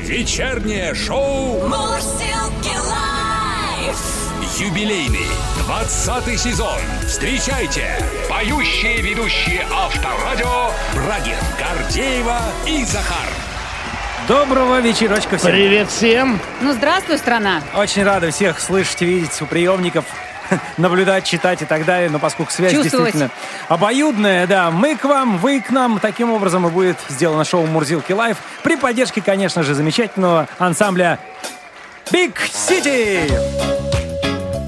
Вечернее шоу Мурзилки лайф. юбилейный 20 сезон. Встречайте поющие ведущие Авторадио Брагин, Гордеева и Захар. Доброго вечерочка всем. Привет всем! Ну, здравствуй, страна. Очень рада всех слышать, видеть у приемников, наблюдать, читать и так далее. Но поскольку связь Чувствовать. действительно обоюдная, да, мы к вам, вы к нам. Таким образом и будет сделано шоу Мурзилки Лайв при поддержке, конечно же, замечательного ансамбля Big City.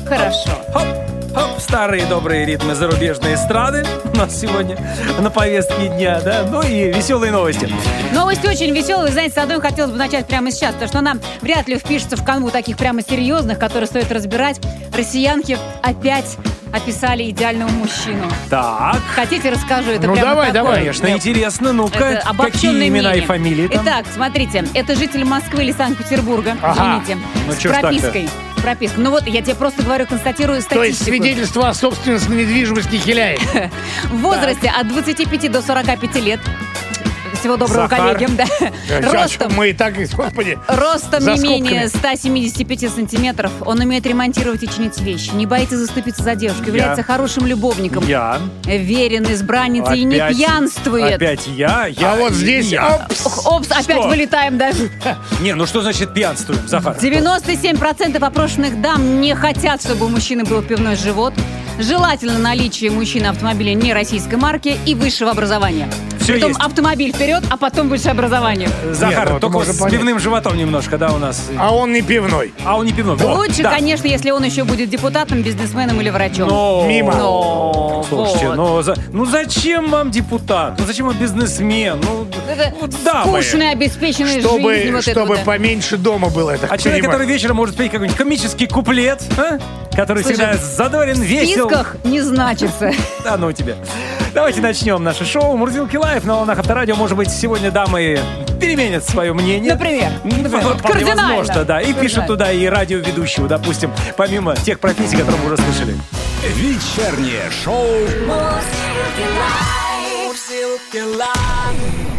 Хорошо. Хоп, хоп, старые добрые ритмы зарубежной эстрады у нас сегодня на повестке дня, да, ну и веселые новости. Новости очень веселые. Знаете, с одной хотелось бы начать прямо сейчас, потому что она вряд ли впишется в канву таких прямо серьезных, которые стоит разбирать. Россиянки опять описали идеального мужчину. Так, Хотите, расскажу? Это Ну, прямо давай, такое- давай. конечно, интересно, ну-ка, какие имена мнение. и фамилии там? Итак, смотрите, это житель Москвы или Санкт-Петербурга, Ага. извините, Ну, с ж так-то? Прописка. Ну вот, я тебе просто говорю, констатирую То есть статистику. свидетельство о собственности на недвижимость не хиляет. В возрасте от 25 до 45 лет. Всего доброго Захар. коллегам, да. Сейчас Ростом, Мы и так, господи. ростом не менее скобками. 175 сантиметров. Он умеет ремонтировать и чинить вещи. Не боится заступиться за девушку. Является хорошим любовником. Я. Верен избраннице и не пьянствует. Опять я, я. А вот здесь, я. опс, Опс, опять вылетаем даже. Не, ну что значит пьянствуем, Захар? 97% опрошенных дам не хотят, чтобы у мужчины был пивной живот. Желательно наличие мужчины автомобиля не российской марки и высшего образования. Всё Притом есть. автомобиль вперед, а потом высшее образование. Захар, Не, ну, это только с понять. пивным животом немножко, да, у нас. а он не пивной. А он не пивной. Во, Лучше, да. конечно, если он еще будет депутатом, бизнесменом или врачом. Но... Мимо. Но, Слушайте, вот. ну, за- ну зачем вам депутат? Ну зачем вам бизнесмен? Ну, Это ну, дамы. скучная, обеспеченная Чтобы, жизнь. Вот это чтобы вот, да. поменьше дома было. Так А человек, понимаю. который вечером может петь какой-нибудь комический куплет, а? Который Слушай, всегда задорен, В весел. списках не значится. Да ну тебе. Давайте начнем наше шоу Мурзилки Live на волнах Авторадио. Может быть, сегодня дамы переменят свое мнение. Например. Например, Вот кардинально. возможно, да. И пишут туда и радиоведущего, допустим, помимо тех профессий, которые мы уже слышали. Вечернее шоу Мурзилки лайф.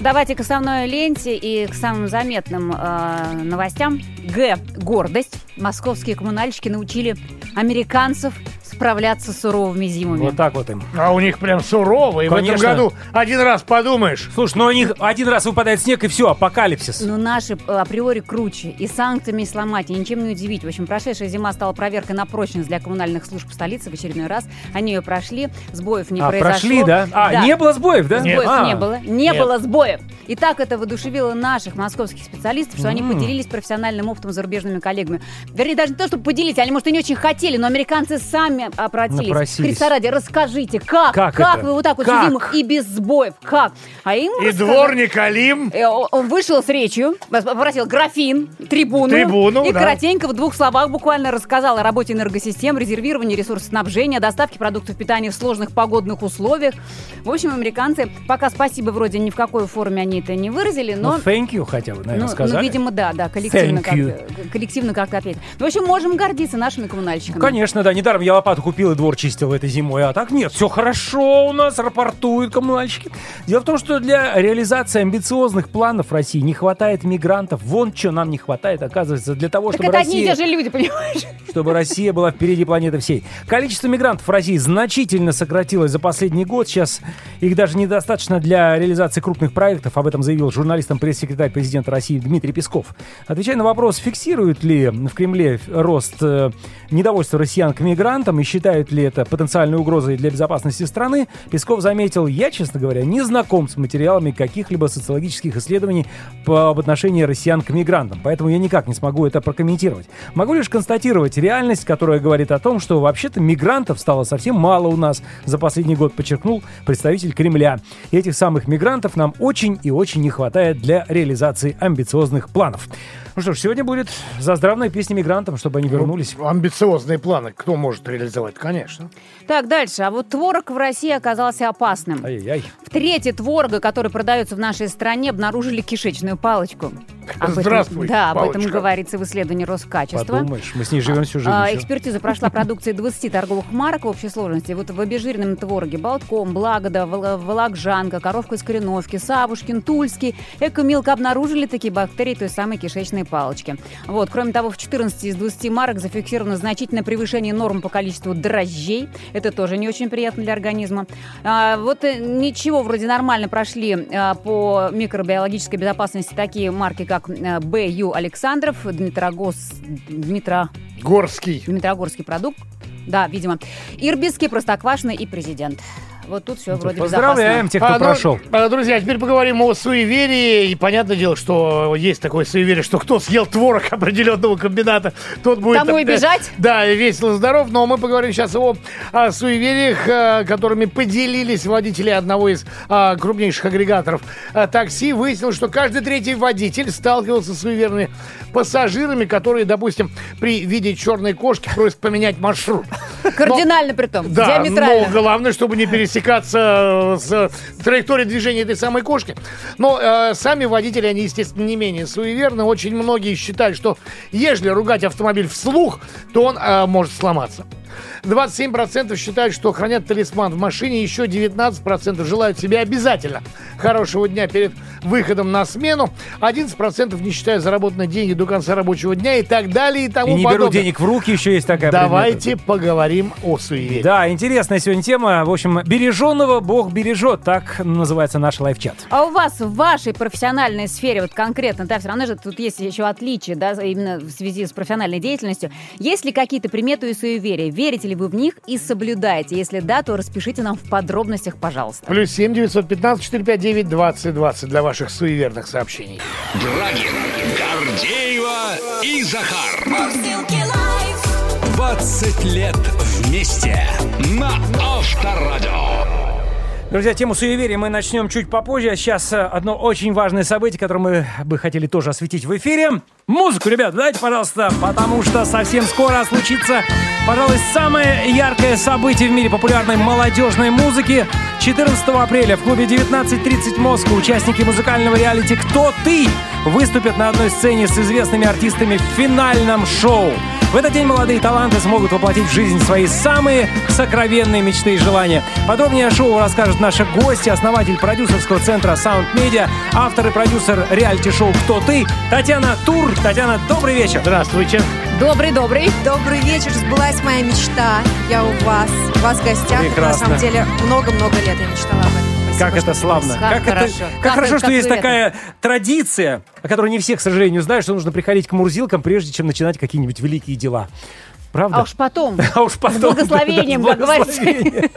Давайте к основной ленте и к самым заметным э, новостям. Г. Гордость. Московские коммунальщики научили американцев справляться с суровыми зимами. Вот так вот им. А у них прям сурово. И в Конечно. этом году один раз подумаешь. Слушай, ну у них один раз выпадает снег, и все, апокалипсис. Но наши априори круче. И санкциями сломать, и ничем не удивить. В общем, прошедшая зима стала проверкой на прочность для коммунальных служб столицы в очередной раз. Они ее прошли, сбоев не а, произошло. прошли, да? А, не было сбоев, да? Сбоев А. не было. Не Нет. было сбоев. И так это воодушевило наших московских специалистов, что они поделились профессиональным опытом с зарубежными коллегами. Вернее, даже не то, чтобы поделились, они, может, и не очень хотели, но американцы сами обратились. Напросились. Христа ради, расскажите, как? Как это? вы вот так вот Как? зиму и без сбоев? Как? А им И рассказали- дворник Алим. Э, Он вышел с речью, попросил графин, трибуну, Трибуну, и да. коротенько в двух словах буквально рассказал о работе энергосистем, резервировании ресурсоснабжения, доставке продуктов питания в сложных погодных условиях. В общем, американцы, пока спасибо вроде ни в какой форме они это не выразили, Ну, но... thank you хотя бы, наверное, ну, сказали. ну, видимо, да, да, коллективно Thank как-то, коллективно как-то ответить. В общем, можем гордиться нашими коммунальщиками. Конечно, да, недаром я лопату купил и двор чистил этой зимой, а так нет, все хорошо у нас, рапортуют коммунальщики. Дело в том, что для реализации амбициозных планов России не хватает мигрантов. Вон что нам не хватает, оказывается, для того, Так чтобы это одни и Россия... те же люди, понимаешь? чтобы Россия была впереди планеты всей. Количество мигрантов в России значительно сократилось за последний год. Сейчас их даже недостаточно для реализации крупных проектов. Об этом заявил журналистам пресс-секретарь президента России Дмитрий Песков. Отвечая на вопрос, фиксируют ли в Кремле рост э, недовольства россиян к мигрантам и считают ли это потенциальной угрозой для безопасности страны, Песков заметил, я, честно говоря, не знаком с материалами каких-либо социологических исследований по об отношении россиян к мигрантам, поэтому я никак не смогу это прокомментировать. Могу лишь констатировать реальность, которая говорит о том, что вообще-то мигрантов стало совсем мало у нас за последний год, подчеркнул представитель Кремля. И этих самых мигрантов нам очень и очень не хватает для реализации амбициозных планов. Ну что ж, сегодня будет заздравная песня мигрантам, чтобы они вернулись. Амбициозные планы. Кто может реализовать? Конечно. Так, дальше. А вот творог в России оказался опасным. Ай-яй-яй. В трети творога, который продается в нашей стране, обнаружили кишечную палочку. Об этом- Здравствуй, Да, об этом палочка. говорится в исследовании Роскачества. Подумаешь, мы с ней живем всю жизнь. А, экспертиза прошла продукции 20 торговых марок в общей сложности. Вот в обезжиренном твороге Болтком, Благода, Вол- Вологжанка, Коровка из Кореновки, Савушкин, Тульский, Экомилк обнаружили такие бактерии той самой кишечной палочки. Вот. Кроме того, в 14 из 20 марок зафиксировано значительное превышение норм по количеству дрожжей. Это тоже не очень приятно для организма. А, вот э, ничего, вроде нормально прошли а, по микробиологической безопасности такие марки, как э, Б.Ю. Александров, Дмитрогос, Дмитро Горский. Дмитрогорский продукт. Да, видимо. Ирбитский, Простоквашино и президент. Вот тут все вроде Поздравляем безопасно. тех, кто А, ну, прошел. а, друзья, теперь поговорим о суеверии. И понятное дело, что есть такое суеверие, что кто съел творог определенного комбината, тот будет... Тому и э, бежать? Да, весело, здоров. Но мы поговорим сейчас о, а, суевериях, а, которыми поделились водители одного из а, крупнейших агрегаторов а, такси. Выяснилось, что каждый третий водитель сталкивался с суеверными пассажирами, которые, допустим, при виде черной кошки просят поменять маршрут. Кардинально при том, Да, диаметрально. но главное, чтобы не пересекаться с траекторией движения этой самой кошки. Но э, сами водители, они, естественно, не менее суеверны. Очень многие считают, что ежели ругать автомобиль вслух, то он э, может сломаться. 27% считают, что хранят талисман в машине, еще 19% желают себе обязательно хорошего дня перед выходом на смену, 11% не считают заработанные деньги до конца рабочего дня и так далее и тому И не подобное. беру денег в руки, еще есть такая предмета. Давайте поговорим о суеверии. Да, интересная сегодня тема. В общем, береженного Бог бережет. Так называется наш лайфчат. А у вас в вашей профессиональной сфере, вот конкретно, да, все равно же тут есть еще отличия, да, именно в связи с профессиональной деятельностью. Есть ли какие-то приметы и суеверия? Верите ли вы в них и соблюдаете? Если да, то распишите нам в подробностях, пожалуйста. Плюс 7 915 459 20 20 для ваших суеверных сообщений. Брагин, Гордеева и Захар. Мурзилки лайф. 20 лет вместе на Авторадио. Друзья, тему суеверия мы начнем чуть попозже. А сейчас э, одно очень важное событие, которое мы бы хотели тоже осветить в эфире. Музыку, ребят, дайте, пожалуйста, потому что совсем скоро случится, пожалуй, самое яркое событие в мире популярной молодежной музыки. 14 апреля в клубе 19.30 Москва участники музыкального реалити «Кто ты?» выступят на одной сцене с известными артистами в финальном шоу. В этот день молодые таланты смогут воплотить в жизнь свои самые сокровенные мечты и желания. Подробнее о шоу расскажут наши гости, основатель продюсерского центра Sound Media, автор и продюсер реалити-шоу «Кто ты?» Татьяна Тур. Татьяна, добрый вечер. Здравствуйте. Добрый-добрый. Добрый вечер, сбылась моя мечта. Я у вас, у вас в гостях. Прекрасно. На самом деле, много-много лет я мечтала об этом. Спасибо, Как это славно. Как это- хорошо. как Как хорошо, это- что как есть такая традиция, о которой не все, к сожалению, знают, что нужно приходить к мурзилкам, прежде чем начинать какие-нибудь великие дела. Правда? А уж потом. А уж потом. С благословением, да, как говорится. благословением.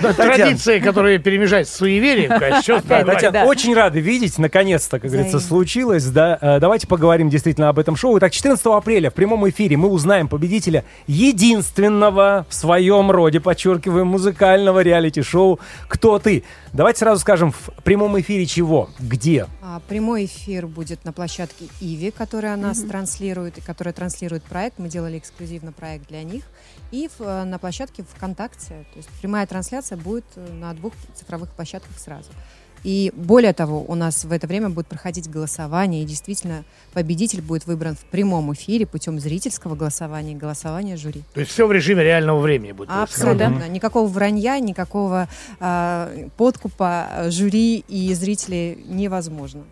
Да, традиции, которые перемежать с суеверием, конечно, Да. Татьяна, да. очень рады видеть, наконец-то, как говорится, случилось, да. Э, Давайте поговорим действительно об этом шоу. Итак, 14 апреля в прямом эфире мы узнаем победителя единственного в своем роде, подчеркиваем, музыкального реалити-шоу «Кто ты?». Давайте сразу скажем, в прямом эфире чего, где. А, Прямой эфир будет на площадке Иви, которая нас транслирует, и которая транслирует проект. Мы делали эксклюзивно проект для них. И в, э, на площадке ВКонтакте. То есть прямая трансляция будет э, на двух цифровых площадках сразу. И более того, у нас в это время будет проходить голосование, и действительно победитель будет выбран в прямом эфире путем зрительского голосования и голосования жюри. То есть все в режиме реального времени будет. Абсолютно. Никакого вранья, никакого а, подкупа жюри и зрителей невозможно.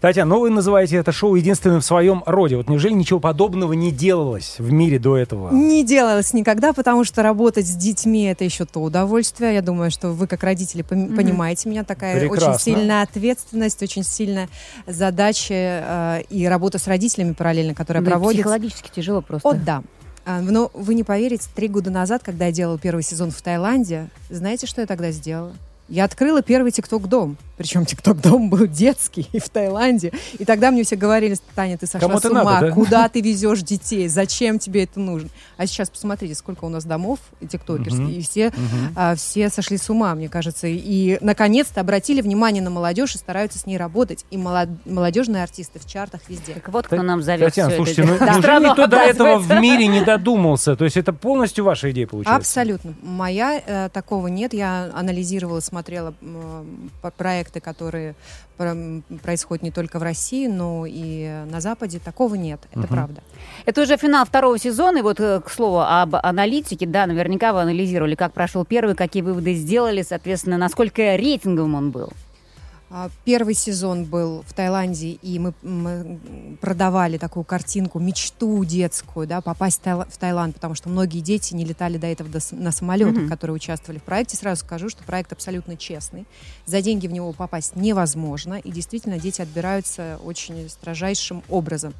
Татьяна, ну вы называете это шоу единственным в своем роде. Вот неужели ничего подобного не делалось в мире до этого? Не делалось никогда, потому что работать с детьми это еще то удовольствие. Я думаю, что вы как родители пом- понимаете меня. Такая Прекрасно. очень сильная ответственность, очень сильная задача а, и работа с родителями параллельно, которая и проводится. Психологически тяжело просто. О, да. А, Но вы не поверите, три года назад, когда я делала первый сезон в Таиланде, знаете, что я тогда сделала? Я открыла первый ТикТок-дом. Причем ТикТок-дом был детский и в Таиланде. И тогда мне все говорили, Таня, ты сошла с ума, надо, да? куда ты везешь детей, зачем тебе это нужно? А сейчас посмотрите, сколько у нас домов тиктокерских, и все, а, все сошли с ума, мне кажется. И, наконец-то, обратили внимание на молодежь и стараются с ней работать. И молод- молодежные артисты в чартах везде. Так вот кто нам зовет Татьяна, это слушайте, ну дело. неужели Страну, никто до этого в мире не додумался? То есть это полностью ваша идея получается? Абсолютно. Моя э, такого нет. Я анализировала, смотрела проекты, которые про- происходят не только в России, но и на Западе. Такого нет. Это правда. Это уже финал второго сезона. И вот, э, к слову, об аналитике, да, наверняка вы анализировали, как прошел первый, какие выводы сделали, соответственно, насколько рейтинговым он был. А, Первый сезон был в Таиланде, и мы, мы продавали такую картинку, мечту детскую, да, попасть в Таила- в Таиланд, потому что многие дети не летали до этого на самолетах, Мгм. которые участвовали в проекте. Сразу скажу, что проект абсолютно честный. За деньги в него попасть невозможно, и действительно дети отбираются очень строжайшим образом.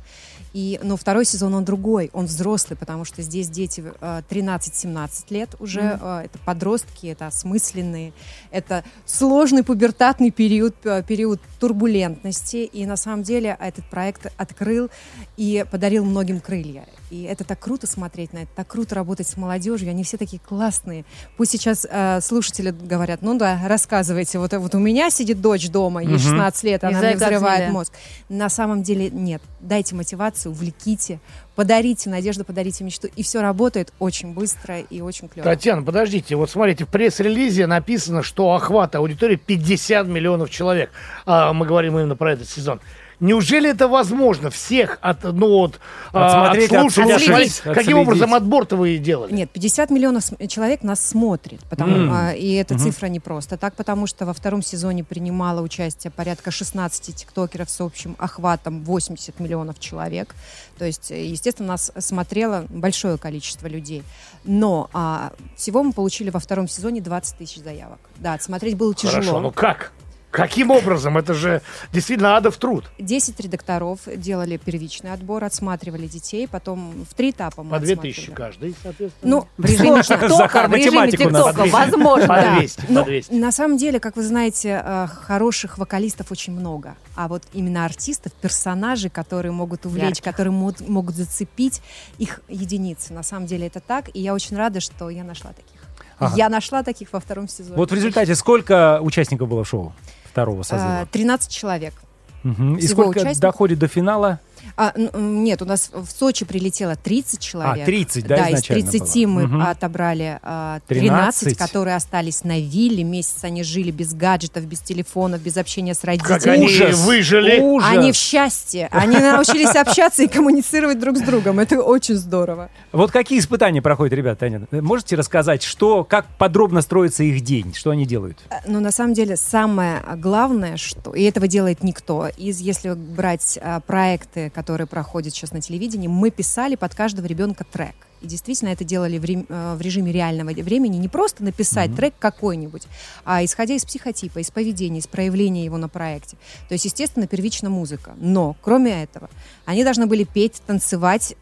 И, но второй сезон, он другой, он взрослый, потому что здесь дети э, 13-17 лет уже, э, это подростки, это осмысленные, это сложный пубертатный период, период турбулентности, и на самом деле этот проект открыл и подарил многим крылья. И это так круто смотреть на это, так круто работать с молодежью, они все такие классные. Пусть сейчас э, слушатели говорят, ну да, рассказывайте, вот, вот у меня сидит дочь дома, ей 16 лет, она мне взрывает мозг. На самом деле нет. Дайте мотивацию, увлеките, подарите надежду, подарите мечту. И все работает очень быстро и очень клево. Татьяна, подождите, вот смотрите, в пресс-релизе написано, что охват аудитории 50 миллионов человек. А, мы говорим именно про этот сезон. Неужели это возможно всех от, ну, вот, а, Отсмотреть, отслушать, отслушать, отследить? Каким отследить. образом отбор-то вы делали? Нет, 50 миллионов человек нас смотрит, потому, М. а, и эта цифра не просто так, потому что во втором сезоне принимало участие порядка 16 тиктокеров с общим охватом 80 миллионов человек. То есть, э, естественно, нас смотрело большое количество людей. Но а, всего мы получили во втором сезоне 20 тысяч заявок. Да, смотреть было тяжело. Хорошо, ну как? Каким образом? Это же действительно адов труд. 10 редакторов делали первичный отбор, отсматривали детей, потом в три этапа мы По 2000 отсматривали. каждый, соответственно. Ну, В режиме. ТикТока, в режиме. ТикТока, По возможно. 200, по Но 200. на самом деле, как вы знаете, э, хороших вокалистов очень много. А вот именно артистов, персонажей, которые могут увлечь, Ярких. которые мод- могут зацепить, их единицы. На самом деле это так. И я очень рада, что я нашла таких. Ага. Я нашла таких во втором сезоне. Вот в результате сколько участников было в шоу второго А, созыва? 13 человек. Мгм. И сколько участников. доходит до финала? А, нет, у нас в Сочи прилетело 30 человек. А, 30, да, Да, из изначально 30 было? мы Мгм. отобрали а, 13, 13? которые остались на вилле. Месяц они жили без гаджетов, без телефонов, без общения с Как родителями. они Ужас. выжили. Ужас. Они в счастье. Они научились общаться и коммуницировать друг с другом. Это очень здорово. Вот какие испытания проходят, ребята, Таня? Можете рассказать, что, как подробно строится их день, что они делают? Э, Но на самом деле самое главное, что и этого делает никто, из если брать а, проекты, которые проходят сейчас на телевидении, мы писали под каждого ребенка трек. И действительно это делали в, рем- э, в режиме реального времени. Не просто написать трек какой-нибудь, а исходя из психотипа, из поведения, из проявления его на проекте. То есть, естественно, первично музыка. Но, кроме этого, они должны были петь, танцевать.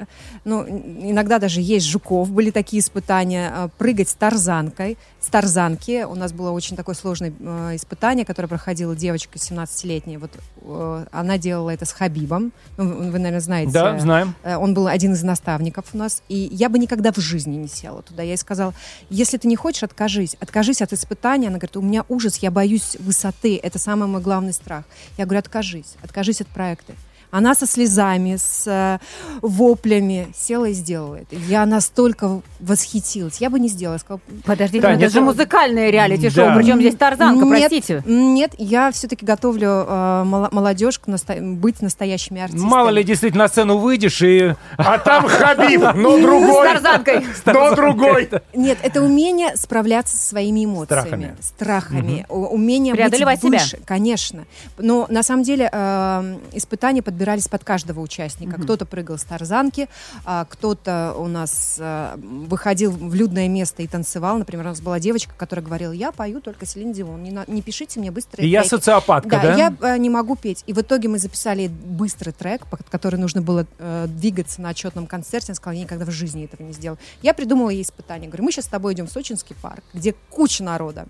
Ну, иногда даже есть жуков, были такие испытания. э, Прыгать с тарзанкой. С тарзанки. У нас было очень такое сложное э, испытание, которое проходила девочка 17-летняя. Вот она делала это с Хабибом. Ну, вы, вы, наверное, знаете. Да, знаем. Э, Он был один из наставников у нас. И я бы никогда в жизни не села туда. Я ей сказала, если ты не хочешь, откажись. Откажись от испытания. Она говорит, у меня ужас, я боюсь высоты. Это самый мой главный страх. Я говорю, откажись. Откажись от проекта. Она со слезами, с э, воплями села и сделала это. Я настолько восхитилась. Я бы не сделала. Я сказала, Подождите, Таня, ну это же это- музыкальное реалити-шоу, Да. причем здесь Тарзанка, нет, простите. Нет, я все-таки готовлю э, молодежь к насто- быть настоящими артистами. Мало ли, действительно, на сцену выйдешь и... А там Хабиб, но С другой. Тарзанкой. Но другой. Нет, это умение справляться со своими эмоциями, Страхами. страхами, умение Преодолевать быть себя. выше, конечно. Но на самом деле э, испытания подбирались под каждого участника. Кто-то прыгал с тарзанки, а кто-то у нас э, выходил в людное место и танцевал. Например, у нас была девочка, которая говорила: я пою только Селин Дион, не, на- не пишите мне быстрые И я треки». социопатка, да? Да, я э, не могу петь. И в итоге мы записали быстрый трек, под который нужно было э, двигаться на отчетном концерте. Она сказала, я никогда в жизни этого не сделаю. Я придумала ей испытание. Говорю, мы сейчас с тобой идем в Сочинский парк, где куча народа.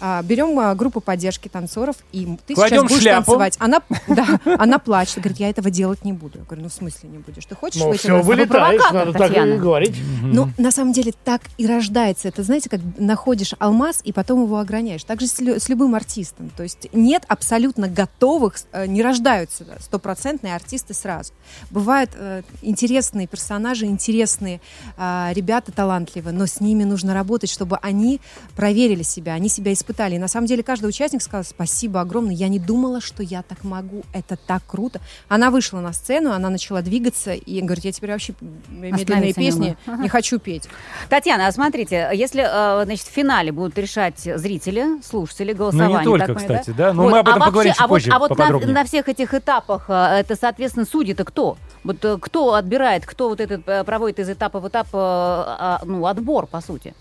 А, берем а, группу поддержки танцоров, и ты Кладем сейчас будешь шляпу. танцевать. Она, да, она плачет, говорит, я этого делать не буду. Я говорю, ну в смысле не будешь? Ты хочешь Ну, выйти все, на сцену?» вылетаешь, надо так Татьяна. и говорить. Ну, на самом деле, так и рождается. Это, знаете, как находишь алмаз и потом его ограняешь. Так же с, лю- с любым артистом. То есть нет абсолютно готовых, э, не рождаются да, стопроцентные артисты сразу. Бывают э, интересные персонажи, интересные а, ребята талантливые, но с ними нужно работать, чтобы они проверили себя, они себя испытали. И на самом деле каждый участник сказал спасибо огромное. Я не думала, что я так могу. Это так круто. Она вышла на сцену, она начала двигаться и говорит, я теперь вообще медленные не песни могу. не хочу петь. Татьяна, а смотрите, если э, значит, в финале будут решать зрители, слушатели, голосование. только, так кстати, да? Но мы об этом а поговорим вообще- чуть а вот- позже, А вот, на, на всех этих этапах, э, это, соответственно, судьи-то кто? Вот э, кто отбирает, кто вот этот проводит из этапа в этап, а, ну, отбор, по сути?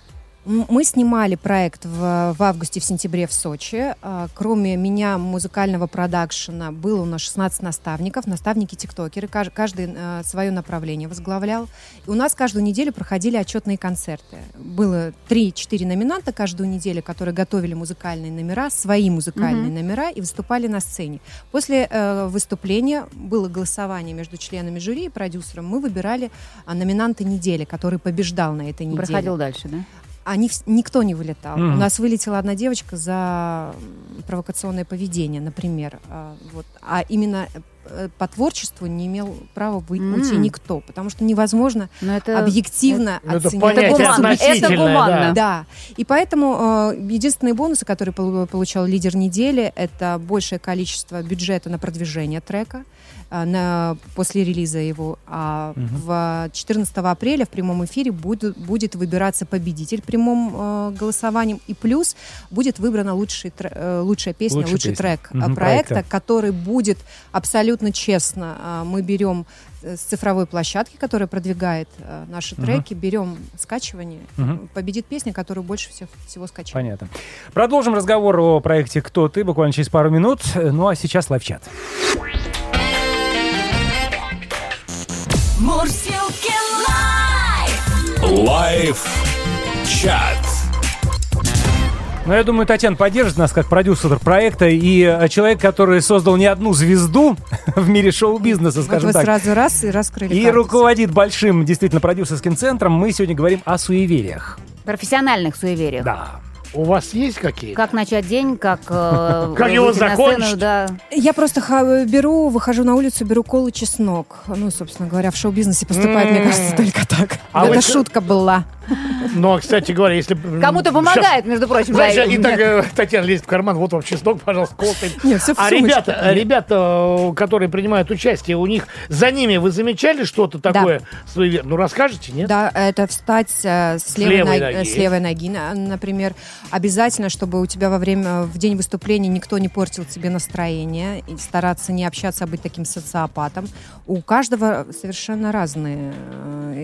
Мы снимали проект в, в августе, в сентябре в Сочи. А, Кроме меня, музыкального продакшена, было у нас 16 наставников, наставники-тиктокеры. Каж- Каждый свое направление возглавлял. И у нас каждую неделю проходили отчетные концерты. Было 3-4 номинанта каждую неделю, которые готовили музыкальные номера, свои музыкальные Мгм. номера и выступали на сцене. После э, выступления было голосование между членами жюри и продюсером. Мы выбирали а, номинанта недели, который побеждал на этой неделе Проходил дальше, да? Они никто не вылетал. Мгм. У нас вылетела одна девочка за провокационное поведение, например. А, вот. А именно э, по творчеству не имел права М. уйти никто, потому что невозможно Но это... объективно Ну, это оценить. Это гуманно, это гуманно. да. да, и поэтому э, единственные бонусы, которые полу- получал лидер недели, это большее количество бюджета на продвижение трека э, на, после релиза его. А Мгм. в 14 апреля в прямом эфире будет, будет выбираться победитель прямым э, голосованием. И плюс будет выбрана лучший, тр- э, лучшая песня, Лучшая лучший песня. трек э, Мгм, проекта, проекта. который будет абсолютно честно. э, мы берем э, с цифровой площадки, которая продвигает э, наши треки, берем скачивание, Мгм. победит песня, которую больше всех, всего скачали. Понятно. Продолжим разговор о проекте «Кто ты» буквально через пару минут. Ну а сейчас лайв-чат. Мурсилки лайф. Лайв-чат. Ну, я думаю, Татьяна поддержит нас как продюсер проекта и э, человек, который создал не одну звезду в мире шоу-бизнеса, Вот скажем вы так. сразу раз и раскрыли И карты. руководит большим, действительно, продюсерским центром. Мы сегодня говорим о суевериях. Профессиональных суевериях. Да. У вас есть какие? Как начать день, как... э, Как его на сцену, закончить? да. Я просто беру, выхожу на улицу, беру колу чеснок. Ну, собственно говоря, в шоу-бизнесе поступает, мне кажется, только так. А Это вы- шутка была. А, кстати говоря, если... Кому-то помогает, между прочим. Знаешь, да, и так э, Татьяна лезет в карман, вот вам чеснок, пожалуйста, в А ребята, ребята, э, которые принимают участие, у них за ними вы замечали что-то такое? суевер- Ну, расскажете, нет? Да, это встать э, с, левой левой ног- ноги. с левой ноги, на- например. Обязательно, чтобы у тебя во время, в день выступления никто не портил тебе настроение. И стараться не общаться, а быть таким социопатом. У каждого совершенно разные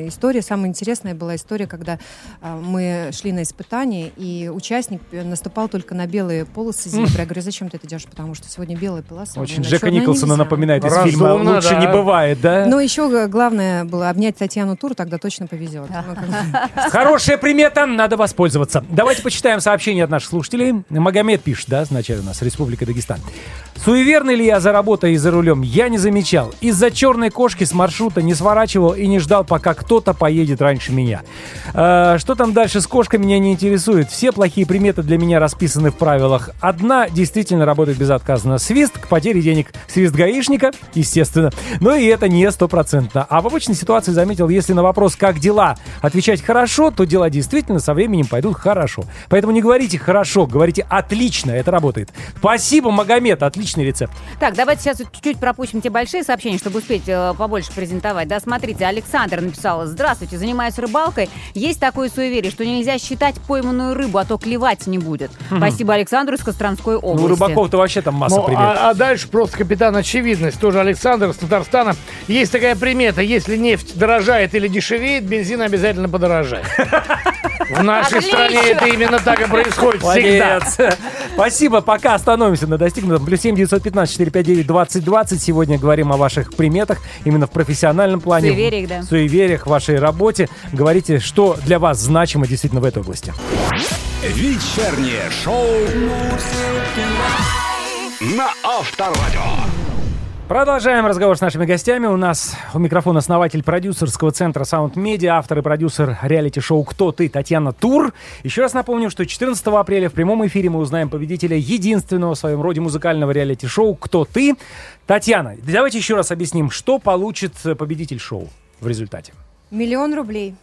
истории. Самая интересная была история, когда э, мы шли на испытание, и участник э, наступал только на белые полосы зебры. Я говорю, зачем ты это делаешь? Потому что сегодня белая полоса. Очень Джека Николсона нельзя. напоминает из Разумно, фильма «Лучше да. не бывает», да? Но еще г- главное было обнять Татьяну Тур, тогда точно повезет. Ну. Хорошая примета, надо воспользоваться. Давайте почитаем сообщения от наших слушателей. Магомед пишет, да, сначала у нас, Республика Дагестан. Суеверный ли я за работой и за рулем? Я не замечал. Из-за черной кошки с маршрута не сворачивал и не ждал, пока кто-то поедет раньше меня. Э, что там дальше с кошкой, меня не интересует. Все плохие приметы для меня расписаны в правилах. Одна действительно работает безотказно. Свист к потере денег. Свист гаишника, естественно. Но и это не стопроцентно. А в обычной ситуации заметил, если на вопрос «как дела?» отвечать «хорошо», то дела действительно со временем пойдут хорошо. Поэтому не говорите «хорошо», говорите «отлично», это работает. Спасибо, Магомед, отличный рецепт. Так, давайте сейчас чуть-чуть пропустим те большие сообщения, чтобы успеть э, побольше презентовать. Да, смотрите, Александр написал. Здравствуйте, занимаюсь рыбалкой. Есть такое суеверие, что нельзя считать пойманную рыбу, а то клевать не будет. Спасибо Александру из Костромской области. Ну, у рыбаков-то вообще там масса Ну, примет. а, а дальше просто капитан очевидность. Тоже Александр из Татарстана. Есть такая примета. Если нефть дорожает или дешевеет, бензин обязательно подорожает. В нашей Отлично. стране это именно так и происходит всегда. Спасибо, пока остановимся на достигнутом. Плюс 7 915 459 2020. Сегодня говорим о ваших приметах именно в профессиональном плане. Суевериях, да. Суевериях в вашей работе. Говорите, что для вас значимо действительно в этой области. Вечернее шоу на Авторадио. Продолжаем разговор с нашими гостями. У нас у микрофона основатель продюсерского центра Sound Media, автор и продюсер реалити-шоу «Кто ты?» Татьяна Тур. Еще раз напомню, что 14 апреля в прямом эфире мы узнаем победителя единственного в своем роде музыкального реалити-шоу «Кто ты?». Татьяна, давайте еще раз объясним, что получит победитель шоу в результате. Миллион рублей.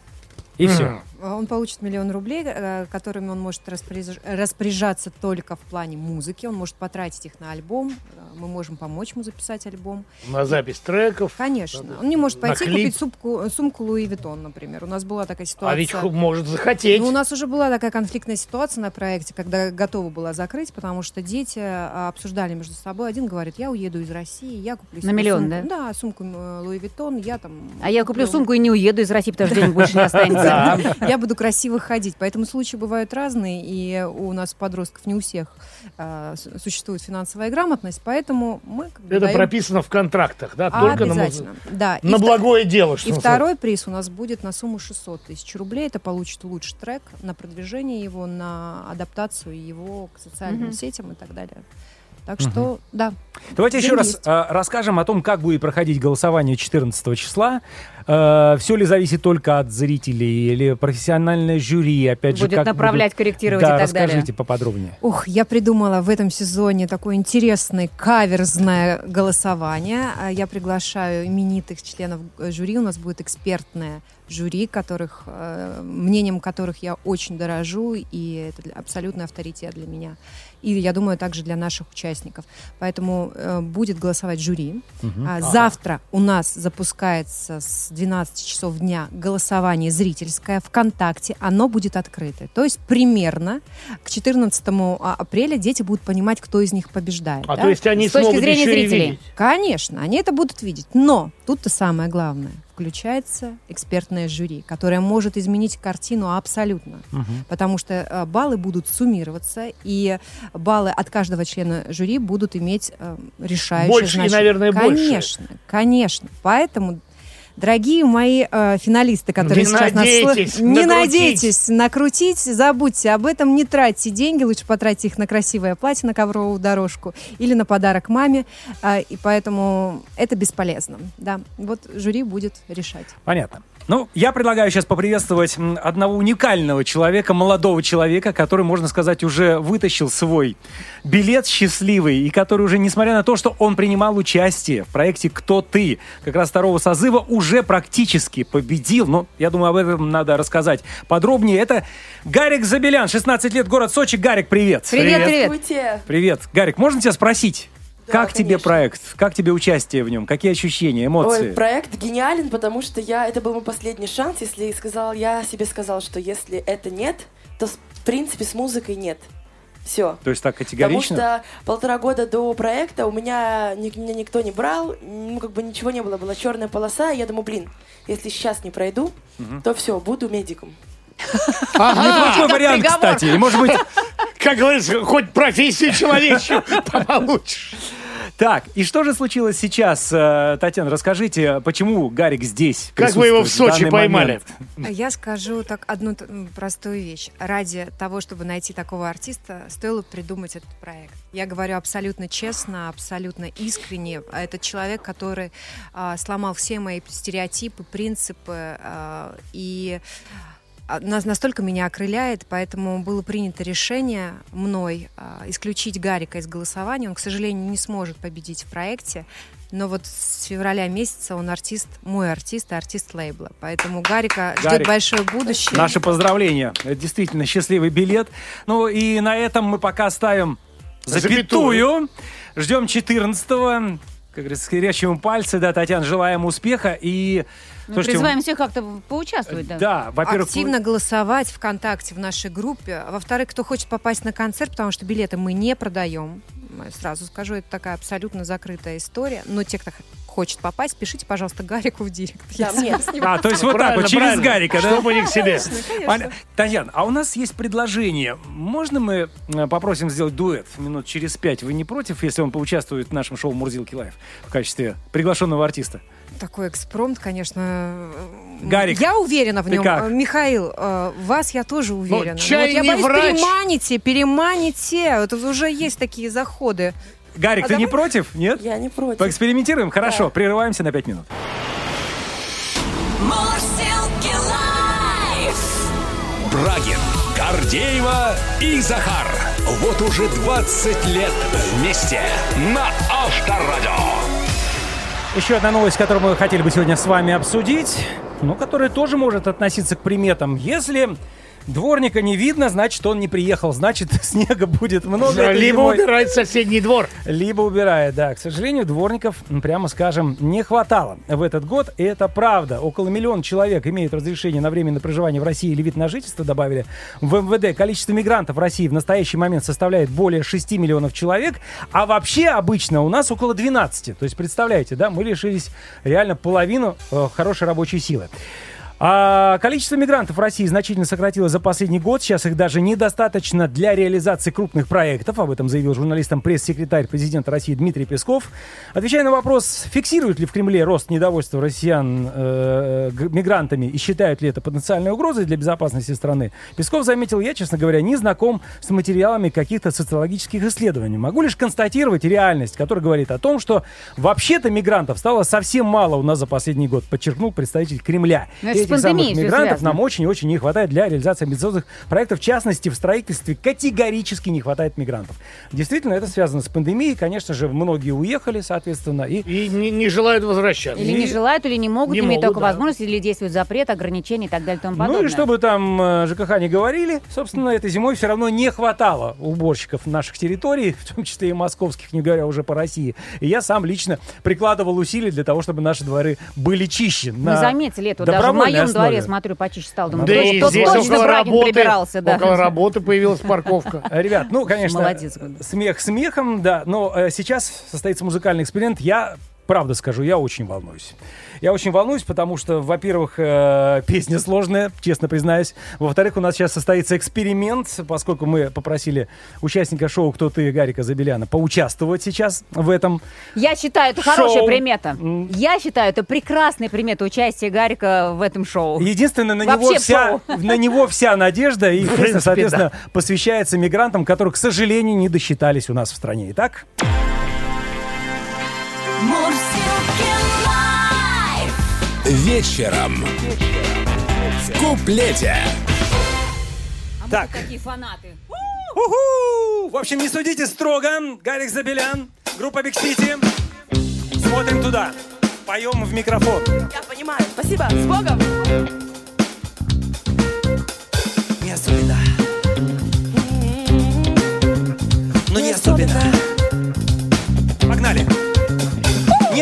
И все. Он получит миллион рублей, э, которыми он может распоряж- распоряжаться только в плане музыки. Он может потратить их на альбом. Э, Мы можем помочь ему записать альбом. На запись треков. Конечно. Он не может пойти клип. купить сумку, сумку Louis Vuitton, например. У нас была такая ситуация. А ведь может захотеть. Ну, у нас уже была такая конфликтная ситуация на проекте, когда готова была закрыть, потому что дети а, обсуждали между собой. Один говорит, я уеду из России, я куплю На миллион, сумку. да? Да, сумку э, Louis Vuitton, я там... А я куплю куплю- сумку и не уеду из России, потому что денег больше не останется. Я буду красиво ходить. Поэтому случаи бывают разные, и у нас подростков не у всех а, существует финансовая грамотность, поэтому мы как бы Это даем- прописано в контрактах, да? А, Только на, обязательно. Да. И на вто- благое дело, что И называется. второй приз у нас будет на сумму 600 тысяч рублей. Это получит лучший трек на продвижение его, на адаптацию его к социальным Мгм. сетям и так далее. Так что, да. Давайте еще День раз есть. э, расскажем о том, как будет проходить голосование 14 числа. Все ли зависит только от зрителей или профессиональное жюри, опять же, Будет как направлять, корректировать да, и так далее. расскажите поподробнее. Ух, я придумала в этом сезоне такое интересное каверзное голосование. А Я приглашаю именитых членов э, жюри. У нас будет экспертное жюри, которых, э, мнением которых я очень дорожу, и это для- абсолютный авторитет для меня. И я думаю, также для наших участников. Поэтому э, будет голосовать жюри. А, Завтра у нас запускается с 12 часов дня голосование зрительское ВКонтакте. Оно будет открытое. То есть примерно к 14 а- апреля дети будут понимать, кто из них побеждает. А да? то есть они С точки смогут зрения еще и зрителей. видеть. Конечно, они это будут видеть. Но тут-то самое главное. Включается экспертное жюри, которое может изменить картину абсолютно. Потому что э, баллы будут суммироваться, и баллы от каждого члена жюри будут иметь э, решающее Больше и, значение. наверное, больше. Конечно, конечно. Поэтому, дорогие мои э, финалисты, которые Не сейчас нас слушают, надейтесь не накрутить. надейтесь накрутить, забудьте об этом, не тратьте деньги, лучше потратьте их на красивое платье, на ковровую дорожку или на подарок маме, а, и поэтому это бесполезно. Да, вот жюри будет решать. Понятно. Ну, я предлагаю сейчас поприветствовать одного уникального человека, молодого человека, который, можно сказать, уже вытащил свой билет счастливый, и который уже, несмотря на то, что он принимал участие в проекте «Кто ты?», как раз второго созыва, уже практически победил. Но я думаю, об этом надо рассказать подробнее. Это Гарик Забелян, 16 лет, город Сочи. Гарик, привет. Привет, привет. Здравствуйте. Привет. Гарик, можно тебя спросить? Как тебе конечно. проект? Как тебе участие в нем? Какие ощущения, эмоции? Ой, проект гениален, потому что я, это был мой последний шанс, если сказал, я себе сказал, что если это нет, то в принципе с музыкой нет. Все. То есть так Потому категорично? что полтора года до проекта у меня, ни- меня никто не брал, ну как бы ничего не было, была черная полоса, и я думаю, блин, если сейчас не пройду, то все, буду медиком. Неплохой вариант, кстати. И, может быть, Как говорится, хоть профессию человечью получишь. Так. И что же случилось сейчас, э, Татьяна? Расскажите, почему Гарик здесь? Как вы его в Сочи данный поймали? момент? Я скажу так одну простую вещь. Ради того, чтобы найти такого артиста, стоило придумать этот проект. Я говорю абсолютно честно, абсолютно искренне. А Это человек, который а, сломал все мои стереотипы, принципы а, и нас настолько меня окрыляет, поэтому было принято решение мной а, исключить Гарика из голосования. Он, к сожалению, не сможет победить в проекте. Но вот с февраля месяца он артист, мой артист и артист лейбла. Поэтому Гарика ждет Гарик, большое будущее. Наши поздравления. Это действительно счастливый билет. Ну и на этом мы пока ставим запятую. Ждем 14-го. Как говорится, скрещиваем пальцы, да, Татьяна, желаем успеха. И, Мы слушайте, призываем всех как-то поучаствовать, да. да, во-первых, активно голосовать ВКонтакте в нашей группе. А Во-вторых, кто хочет попасть на концерт, потому что билеты мы не продаем. Сразу скажу, это такая абсолютно закрытая история. Но те, кто хочет попасть, пишите, пожалуйста, Гарику в директ. Да, ним- А, то есть вот так вот, через. Гарика, да? Чтобы не к себе. Татьяна, а у нас есть предложение. Можно мы э, попросим сделать дуэт минут через пять? Вы не против, если он поучаствует в нашем шоу «Мурзилки Лайв» в качестве приглашенного артиста? Такой экспромт, конечно. Гарик, Я уверена в нем. как? Э, Михаил, э, вас я тоже уверена. чай Вот я не боюсь, врач. переманите, переманите. Вот уже есть такие заходы. Гарик, А ты не давай- против? Нет? Я не против. Поэкспериментируем? Хорошо, Да. прерываемся на пять минут. Мурзилки лайф. Брагин, Гордеева и Захар. Вот уже 20 лет вместе на Авторадио. Еще одна новость, которую мы хотели бы сегодня с вами обсудить, но которая тоже может относиться к приметам. Если дворника не видно, значит, он не приехал, значит, снега будет много. Либо зимой. убирать соседний двор. Либо убирает, да. К сожалению, дворников, прямо скажем, не хватало в этот год. И это правда. Около миллиона человек имеют разрешение на временное проживание в России или вид на жительство, добавили в МВД. Количество мигрантов в России в настоящий момент составляет более 6 миллионов человек. А вообще обычно у нас около 12. То есть, представляете, да, мы лишились реально половину э, хорошей рабочей силы. А количество мигрантов в России значительно сократилось за последний год. Сейчас их даже недостаточно для реализации крупных проектов. Об этом заявил журналистам пресс-секретарь президента России Дмитрий Песков. Отвечая на вопрос, фиксируют ли в Кремле рост недовольства россиян э, мигрантами и считают ли это потенциальной угрозой для безопасности страны, Песков заметил, я, честно говоря, не знаком с материалами каких-то социологических исследований. Могу лишь констатировать реальность, которая говорит о том, что вообще-то мигрантов стало совсем мало у нас за последний год, подчеркнул представитель Кремля. Ну, это с Этих самых мигрантов нам очень-очень не хватает для реализации амбициозных проектов. В частности, в строительстве категорически не хватает мигрантов. Действительно, это связано с пандемией. Конечно же, многие уехали, соответственно, и И не, не желают возвращаться. Или не желают, или не могут, Не имеют могут, только да. возможность, или действует запрет, ограничения и так далее и тому подобное. Ну и чтобы там э, ЖКХ не говорили, собственно, этой зимой все равно не хватало уборщиков наших территорий, в том числе и московских, не говоря уже по России. И я сам лично прикладывал усилия для того, чтобы наши дворы были чище. Мы на заметили это. Даже в добровольной основе. дворе, смотрю, почище стал. Думаю, Да и здесь точно около работы, прибирался, да. около работы появилась парковка. Ребят, ну, конечно, Молодец, смех смехом, да, но э, сейчас состоится музыкальный эксперимент. Я, правда скажу, я очень волнуюсь. Я очень волнуюсь, потому что, во-первых, э, песня сложная, честно признаюсь. Во-вторых, у нас сейчас состоится эксперимент, поскольку мы попросили участника шоу «Кто ты?» Гарика Забеляна поучаствовать сейчас в этом. Я считаю, это Шоу. хорошая примета. Я считаю, это прекрасная примета участия Гарика в этом шоу. Единственное, на Вообще него, вся, шоу. на него вся надежда, и принципе, соответственно, посвящается мигрантам, которые, к сожалению, не досчитались у нас в стране. Итак, Вечером. В куплете. так. Какие фанаты. Уху! В общем, не судите строго. Гарик Забелян, группа Биг Сити. Смотрим туда. Поем в микрофон. Я понимаю. Спасибо. С Богом. Не особенно. Но не особенно.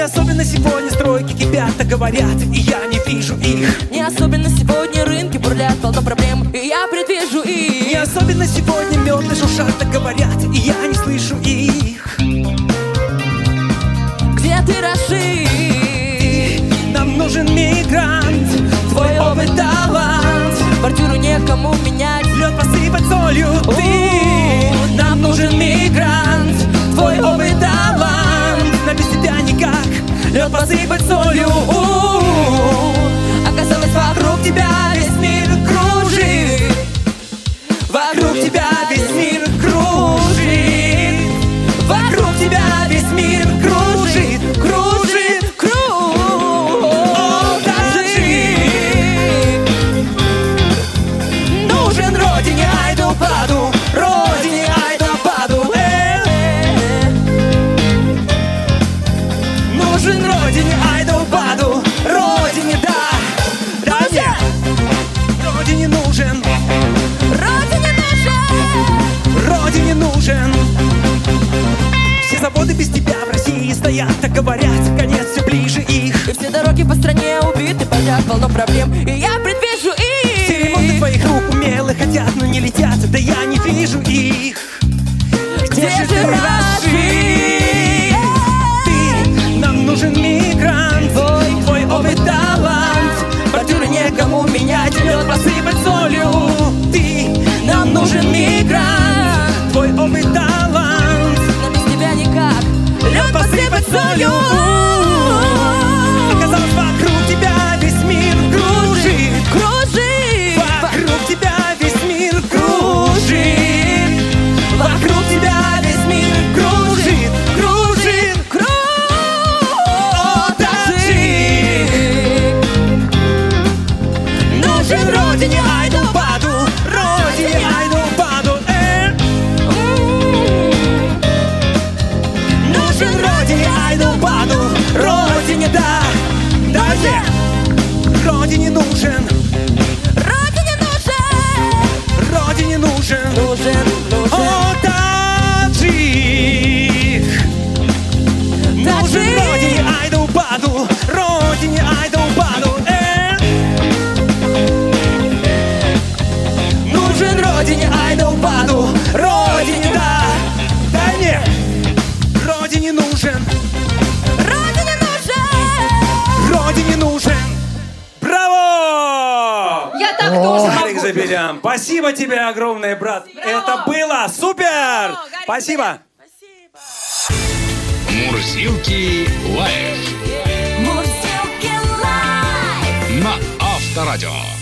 Не особенно сегодня стройки кипят, так говорят, и я не вижу их. Не особенно сегодня рынки бурлят, полно проблем, и я предвижу Не их. особенно сегодня метлы шуршат, так говорят, и я не слышу их. Где ты расширь? Нам нужен мигрант, твой опыт талант. Квартиру некому менять. Лед посыпать солью ты Нам нужен мигрант Лед посыпать солью Оказалось, вокруг тебя весь мир кружит. Вокруг тебя весь мир Все дороги по стране убиты подряд полно проблем. И я предвижу их. Все ремонты твоих рук умелы хотят, но ну, не летят Да я не вижу их. Где, Где же ты, Раши? Ты, нам нужен мигрант. Твой, твой опыт талант. Бордюры некому менять Лед посыпать солью. Ты, нам нужен мигрант. Твой опыт талант. Но без тебя никак. Лед посыпать солью. Родине нужен. Родине нужен. Родине нужен. Нужен, нужен. О, таджик Нужен родине Айдубаду. Родине Айдубаду спасибо тебе огромное, брат. Это было супер! Спасибо. Мурзилки лайф Мурзилки лайф. на Авторадио.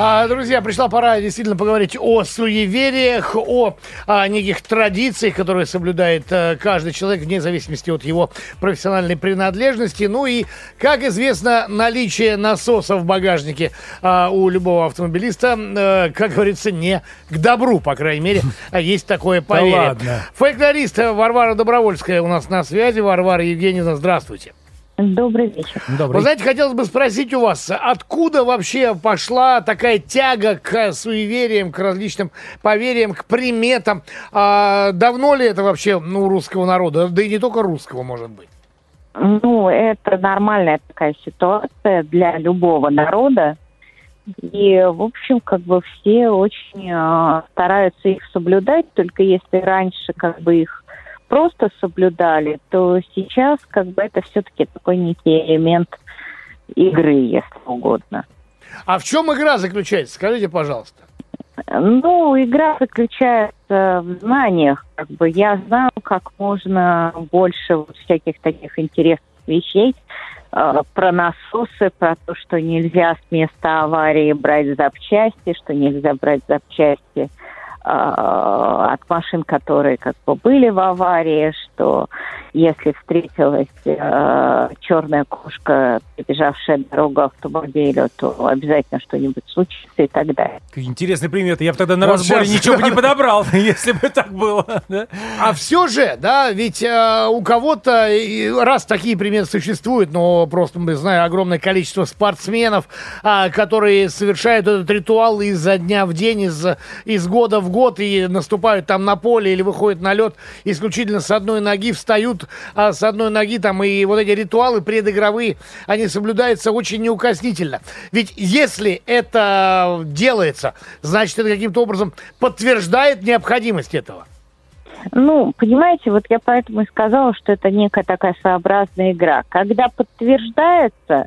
А, друзья, пришла пора действительно поговорить о суевериях, о, а, неких традициях, которые соблюдает а, каждый человек вне зависимости от его профессиональной принадлежности. Ну и, как известно, наличие насоса в багажнике а, у любого автомобилиста, а, как говорится, не к добру, по крайней мере, есть такое поверье. ладно. Фольклорист Варвара Добровольская у нас на связи. Варвара Евгеньевна, здравствуйте. Добрый вечер. Вы Добрый. знаете, хотелось бы спросить у вас, откуда вообще пошла такая тяга к суевериям, к различным поверьям, к приметам? А давно ли это вообще ну, у русского народа? Да и не только русского, может быть. Ну, это нормальная такая ситуация для любого народа. И, в общем, как бы все очень э, стараются их соблюдать, только если раньше как бы их просто соблюдали, то сейчас как бы это все-таки такой некий элемент игры, если угодно. А в чем игра заключается? Скажите, пожалуйста. Ну, игра заключается в знаниях. Как бы я знаю, как можно больше вот всяких таких интересных вещей э, про насосы, про то, что нельзя с места аварии брать запчасти, что нельзя брать запчасти от машин, которые как бы были в аварии, что если встретилась э, черная кошка, перебежавшая дорогу автомобилю, то обязательно что-нибудь случится и так далее. Какие Интересные приметы. Я бы тогда на Вот разборе щас. ничего бы не подобрал, если бы так было. да? А все же, да, ведь э, у кого-то, раз такие приметы существуют, но просто мы знаем огромное количество спортсменов, а, которые совершают этот ритуал изо дня в день, из, из года в год и наступают там на поле или выходят на лед исключительно с одной ноги, встают а, с одной ноги там, и вот эти ритуалы предыгровые, они соблюдаются очень неукоснительно. Ведь если это делается, значит, это каким-то образом подтверждает необходимость этого. Ну, понимаете, вот я поэтому и сказала, что это некая такая своеобразная игра. Когда подтверждается,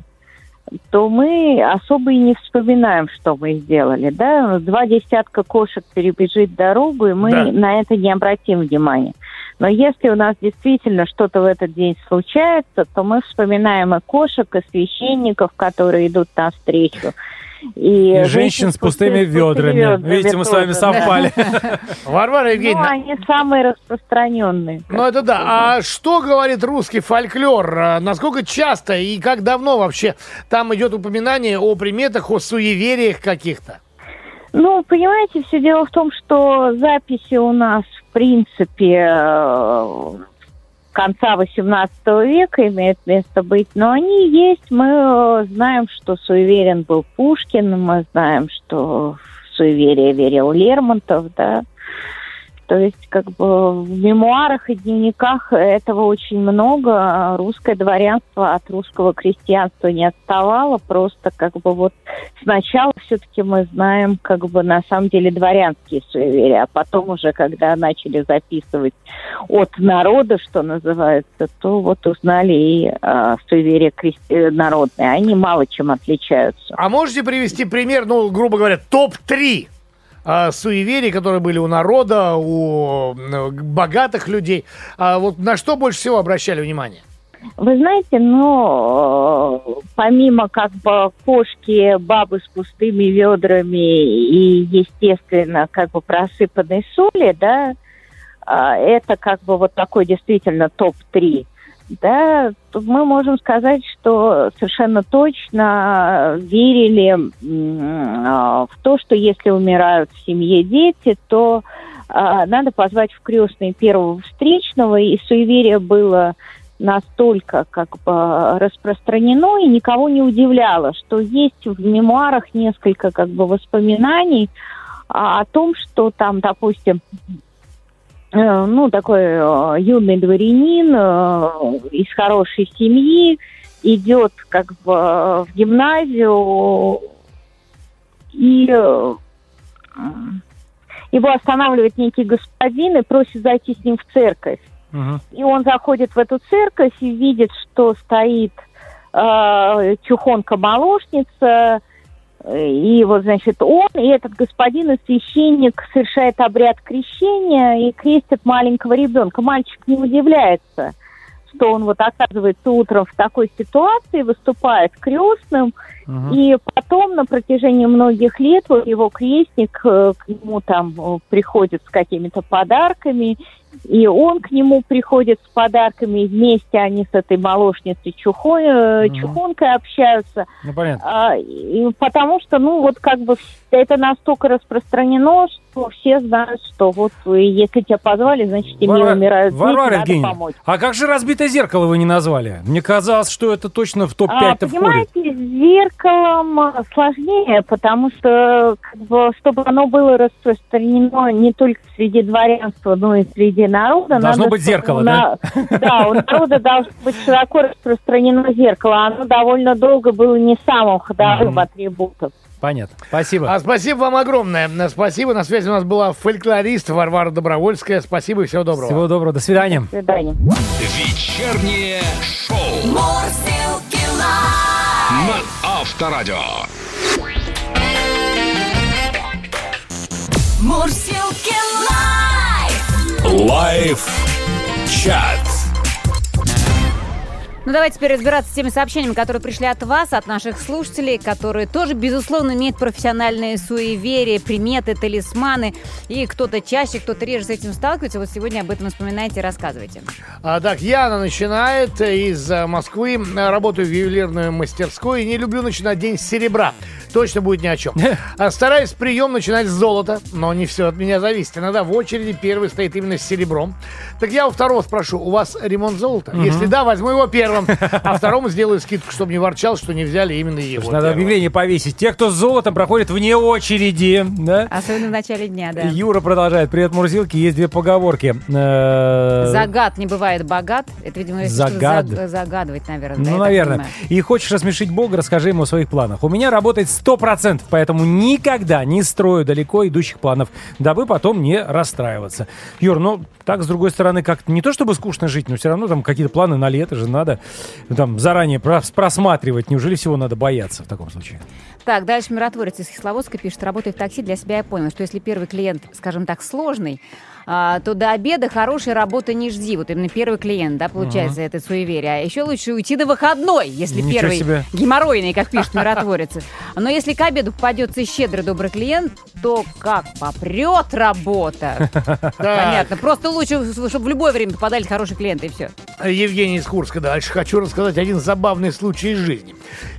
то мы особо и не вспоминаем, что мы сделали, да? Два десятка кошек перебежит дорогу, и мы Да. на это не обратим внимания. Но если у нас действительно что-то в этот день случается, то мы вспоминаем и кошек, и священников, которые идут навстречу. И, И женщин с пустыми ведрами. Видите, мы с вами совпали. Варвара Ну, Евгеньевна, они самые распространенные. ну это да. А что говорит русский фольклор? А Насколько часто и как давно вообще там идет упоминание о приметах, о суевериях каких-то? Ну, понимаете, все дело в том, что записи у нас, в принципе, э, конца XVIII века имеют место быть, но они есть. Мы э, знаем, что суеверен был Пушкин, мы знаем, что в суеверие верил Лермонтов, да. То есть, как бы в мемуарах и дневниках этого очень много. Русское дворянство от русского крестьянства не отставало. Просто как бы вот сначала все-таки мы знаем как бы на самом деле дворянские суеверия, а потом уже, когда начали записывать от народа, что называется, то вот узнали и э, суеверия крести- э, народные. Они мало чем отличаются. А можете привести пример, ну, грубо говоря, топ-3 а, суеверий, которые были у народа, у богатых людей? А вот на что больше всего обращали внимание? Вы знаете, ну, э, помимо как бы кошки, бабы с пустыми ведрами и, естественно, как бы просыпанной соли, да, а, это как бы вот такой действительно топ-3. Да, мы можем сказать, что совершенно точно верили а, в то, что если умирают в семье дети, то а, надо позвать в крестные первого встречного, и суеверие было настолько как бы распространено и никого не удивляло, что есть в мемуарах несколько как бы воспоминаний о том, что там, допустим, ну, такой э, юный дворянин э, из хорошей семьи идет как бы в гимназию и э, его останавливает некий господин и просит зайти с ним в церковь. Мгм. И он заходит в эту церковь и видит, что стоит э, чухонка-молочница, э, и вот, значит, он и этот господин и священник совершает обряд крещения и крестит маленького ребенка. Мальчик не удивляется, что он вот оказывается утром в такой ситуации, выступает крестным, и потом на протяжении многих лет вот его крестник э, к нему там э, приходит с какими-то подарками, и он к нему приходит с подарками, и вместе они с этой молочницей чухой, Мгм. чухонкой общаются. Ну, понятно. А, и потому что, ну, вот как бы это настолько распространено, что все знают, что вот если тебя позвали, значит, тебе Варвара- умирают Варвара Евгеньевна, помочь. а как же разбитое зеркало вы не назвали? Мне казалось, что это точно в топ-5 А, входит. понимаете, с зеркалом сложнее, потому что, как бы, чтобы оно было распространено не только среди дворянства, но и среди народа. Должно надо, быть зеркало, на- Да, у народа должно быть широко распространено зеркало. Оно довольно долго было не самым ходовым атрибутом. Понятно. Спасибо. А спасибо вам огромное. Спасибо. На связи у нас была фольклорист Варвара Добровольская. Спасибо и всего доброго. Всего доброго. До свидания. До свидания. Вечернее шоу Мурзилки Live. Авторадио. Мурзилки Live. Live chat. Ну, давайте теперь разбираться с теми сообщениями, которые пришли от вас, от наших слушателей, которые тоже, безусловно, имеют профессиональные суеверия, приметы, талисманы. И кто-то чаще, кто-то реже с этим сталкивается. Вот сегодня об этом вспоминайте и рассказывайте. А, так, Яна начинает из э, Москвы. Работаю в ювелирной мастерской и не люблю начинать день с серебра. Точно будет ни о чем. А Стараюсь прием начинать с золота, но не все от меня зависит. Иногда в очереди первый стоит именно с серебром. Так я у второго спрошу, у вас ремонт золота? Если да, возьму его первым, а второму сделаю скидку, чтобы не ворчал, что не взяли именно его. Надо первым. объявление повесить. Те, кто с золотом, проходят вне очереди. Да? Особенно в начале дня, да. Юра продолжает. Привет, Мурзилки. Есть две поговорки. Э, Загад не бывает богат. Это, видимо, Загад. заг- загадывать, наверное. Ну, наверное. И хочешь рассмешить Бога, расскажи ему о своих планах. У меня работает 100%, поэтому никогда не строю далеко идущих планов, дабы потом не расстраиваться. Юр, ну, так, с другой стороны, как-то не то чтобы скучно жить, но все равно там какие-то планы на лето же надо там заранее прос- просматривать. Неужели всего надо бояться в таком случае? Так, дальше миротворец из Кисловодска пишет, работая в такси, для себя я понял, что если первый клиент, скажем так, сложный, а, то до обеда хорошей работы не жди. Вот именно первый клиент, да, получается, это суеверие. А еще лучше уйти на выходной, если Ничего первый себе. геморройный, как пишет миротворец. Но если к обеду попадется щедрый добрый клиент, то как попрет работа. Понятно. Просто лучше, чтобы в любое время попадали хорошие клиенты, и все. Евгений из Курска дальше. Хочу рассказать один забавный случай из жизни.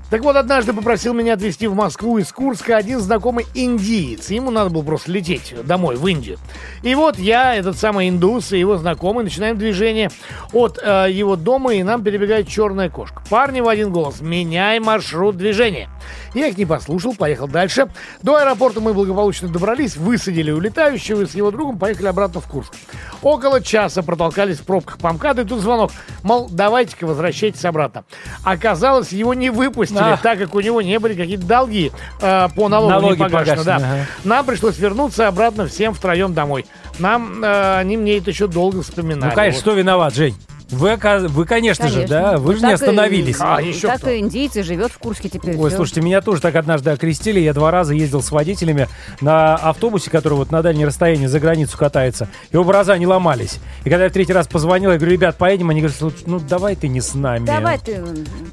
Так вот, однажды попросил меня отвезти в Москву из Курска один знакомый индиец. Ему надо было просто лететь домой, в Индию. И вот я, этот самый индус и его знакомый начинаем движение от э, его дома, и нам перебегает черная кошка. Парни в один голос. Меняй маршрут движения. Я их не послушал, поехал дальше. До аэропорта мы благополучно добрались, высадили улетающего и с его другом поехали обратно в Курск. Около часа протолкались в пробках по МКАДу, и тут звонок. Мол, давайте-ка возвращайтесь обратно. Оказалось, его не выпустили, Ах. так как у него не были какие-то долги э, по налогу Налоги не погашены. погашены, да. ага. Нам пришлось вернуться обратно всем втроем домой. Нам, э, они мне это еще долго вспоминали. Ну, конечно, Вот. кто виноват, Жень? Вы, вы конечно, же, Конечно. да, вы же не так и- остановились. А, и еще так кто? и индейцы живет в Курске теперь. Ой, всё. слушайте, меня тоже так однажды окрестили. Я два раза ездил с водителями на автобусе, который вот на дальнее расстояние за границу катается. И оба раза они ломались. И когда я в третий раз позвонил, я говорю, ребят, поедем. Они говорят, «Слушай, ну давай ты не с нами. Давай ты...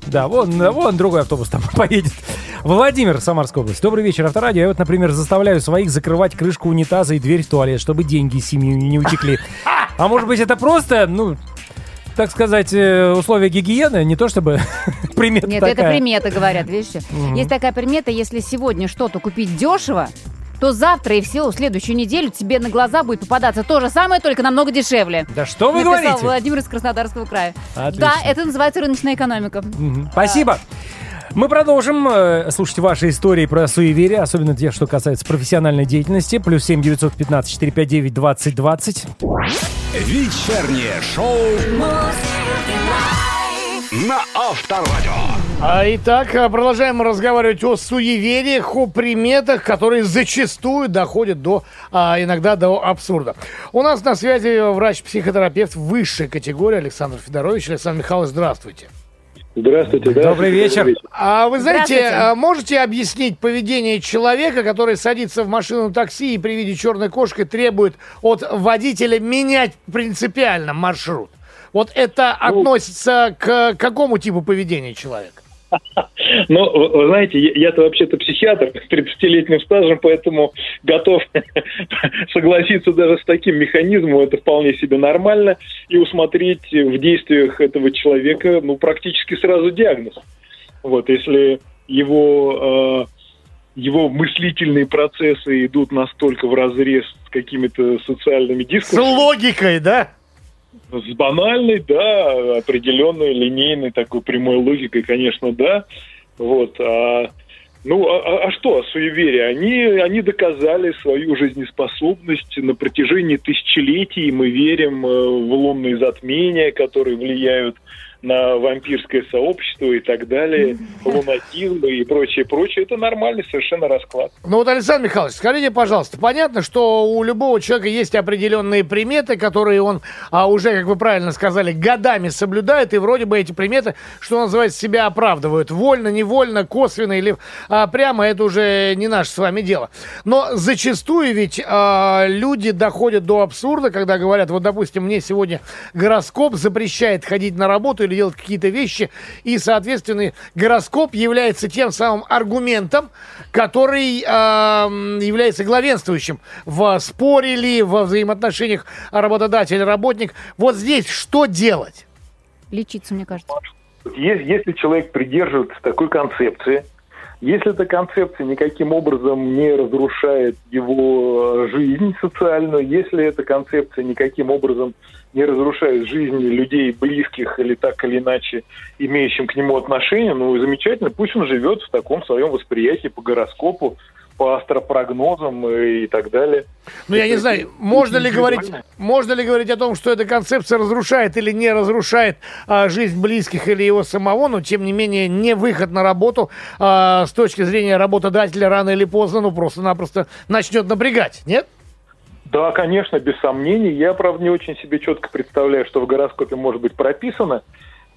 Да, вон, вон другой автобус там поедет. Владимир, Самарская область. Добрый вечер, Авторадио. Я вот, например, заставляю своих закрывать крышку унитаза и дверь в туалет, чтобы деньги из семьи не утекли. А может быть, это просто, ну, так сказать, э, условия гигиены, не то чтобы примета Нет, такая. это примета, говорят, видишь? Есть такая примета, если сегодня что-то купить дешево, то завтра и всю следующую неделю тебе на глаза будет попадаться то же самое, только намного дешевле. Да что вы Написал говорите? Владимир из Краснодарского края. Отлично. Да, это называется рыночная экономика. Мгм. Спасибо. Мы продолжим э, слушать ваши истории про суеверие, особенно те, что касается профессиональной деятельности. Плюс семь девятьсот пятнадцать четыре пять девять двадцать двадцать. Вечернее шоу на Авторадио. А, Итак, а, продолжаем разговаривать о суевериях, о приметах, которые зачастую доходят до, а, иногда до абсурда. У нас на связи врач-психотерапевт высшей категории Александр Федорович. Александр Михайлович, здравствуйте. Здравствуйте. Добрый вечер. А вы знаете, Здравствуйте. а, можете объяснить поведение человека, который садится в машину такси и при виде черной кошки требует от водителя менять принципиально маршрут? Вот это относится к какому типу поведения человека? Ну, вы, знаете, я-то вообще-то психиатр с 30-летним стажем, поэтому готов согласиться даже с таким механизмом. Это вполне себе нормально. И усмотреть в действиях этого человека, ну, практически сразу диагноз. Вот, если его, э, его мыслительные процессы идут настолько в разрез с какими-то социальными С дискурсами, логикой, да? С банальной, да, определенной линейной такой прямой логикой, конечно, да. Вот. А, ну, а, а- а что, суеверия? Они, они доказали свою жизнеспособность на протяжении тысячелетий. Мы верим э, в лунные затмения, которые влияют на вампирское сообщество и так далее, лунатизм и прочее, прочее. Это нормальный совершенно расклад. Ну вот, Александр Михайлович, скажите, пожалуйста, понятно, что у любого человека есть определенные приметы, которые он а, уже, как вы правильно сказали, годами соблюдает, и вроде бы эти приметы, что называется, себя оправдывают. Вольно, невольно, косвенно или а, прямо, это уже не наше с вами дело. Но зачастую ведь а, люди доходят до абсурда, когда говорят, вот, допустим, мне сегодня гороскоп запрещает ходить на работу или делать какие-то вещи, и, соответственно, гороскоп является тем самым аргументом, который м, является главенствующим в споре или во взаимоотношениях работодатель-работник. Вот здесь что делать? Лечиться, мне кажется. Если человек придерживается такой концепции, если эта концепция никаким образом не разрушает его э, жизнь социальную, если эта концепция никаким образом не разрушает жизни людей близких или так или иначе имеющим к нему отношение, ну и замечательно, пусть он живет в таком своем восприятии по гороскопу, по астропрогнозам и так далее. Ну, я не знаю, можно ли говорить, можно ли говорить о том, что эта концепция разрушает или не разрушает а, жизнь близких или его самого, но тем не менее не выход на работу а, с точки зрения работодателя рано или поздно, ну просто-напросто начнет напрягать, нет? Да, конечно, без сомнений. Я, правда, не очень себе четко представляю, что в гороскопе может быть прописано.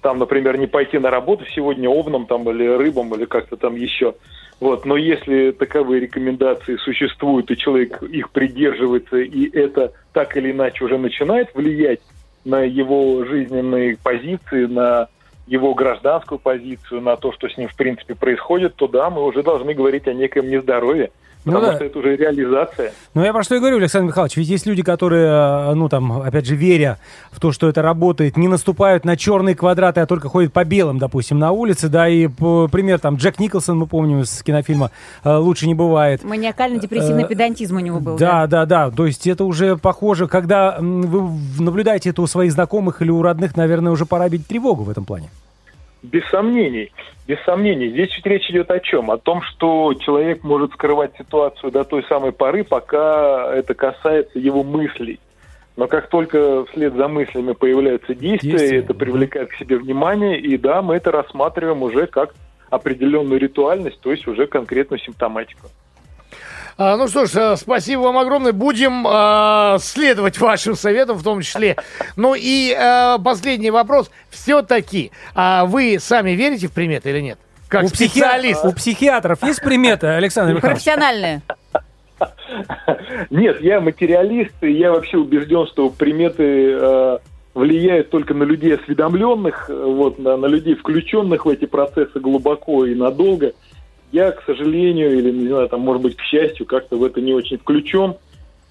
Там, например, не пойти на работу сегодня овном там, или рыбам, или как-то там еще. Вот. Но если таковые рекомендации существуют, и человек их придерживается, и это так или иначе уже начинает влиять на его жизненные позиции, на его гражданскую позицию, на то, что с ним в принципе происходит, то да, мы уже должны говорить о некоем нездоровье. Ну Потому да. что это уже реализация. Ну, я про что и говорю, Александр Михайлович, ведь есть люди, которые, э, ну, там, опять же, веря в то, что это работает, не наступают на черные квадраты, а только ходят по белым, допустим, на улице, да, и, пример, там, Джек Николсон, мы помним из кинофильма э, «Лучше не бывает». Маниакально-депрессивный Э, педантизм у него был. Да, да, да. То есть это уже похоже, когда вы наблюдаете это у своих знакомых или у родных, наверное, уже пора бить тревогу в этом плане. Без сомнений, без сомнений. Здесь ведь речь идет о чем? О том, что человек может скрывать ситуацию до той самой поры, пока это касается его мыслей. Но как только вслед за мыслями появляются действия, Действия, это привлекает к себе внимание, и да, мы это рассматриваем уже как определенную ритуальность, то есть уже конкретную симптоматику. А, ну что ж, э, спасибо вам огромное. Будем э, следовать вашим советам в том числе. Ну и э, последний вопрос. Все-таки а вы сами верите в приметы или нет? Как у, психи- специалист. у психиатров есть приметы, Александр Михайлович? Профессиональные. Нет, я материалист, и я вообще убежден, что приметы э, влияют только на людей осведомленных, э, вот, на, на людей, включенных в эти процессы глубоко и надолго. Я, к сожалению, или, не знаю, там, может быть, к счастью, как-то в это не очень включен.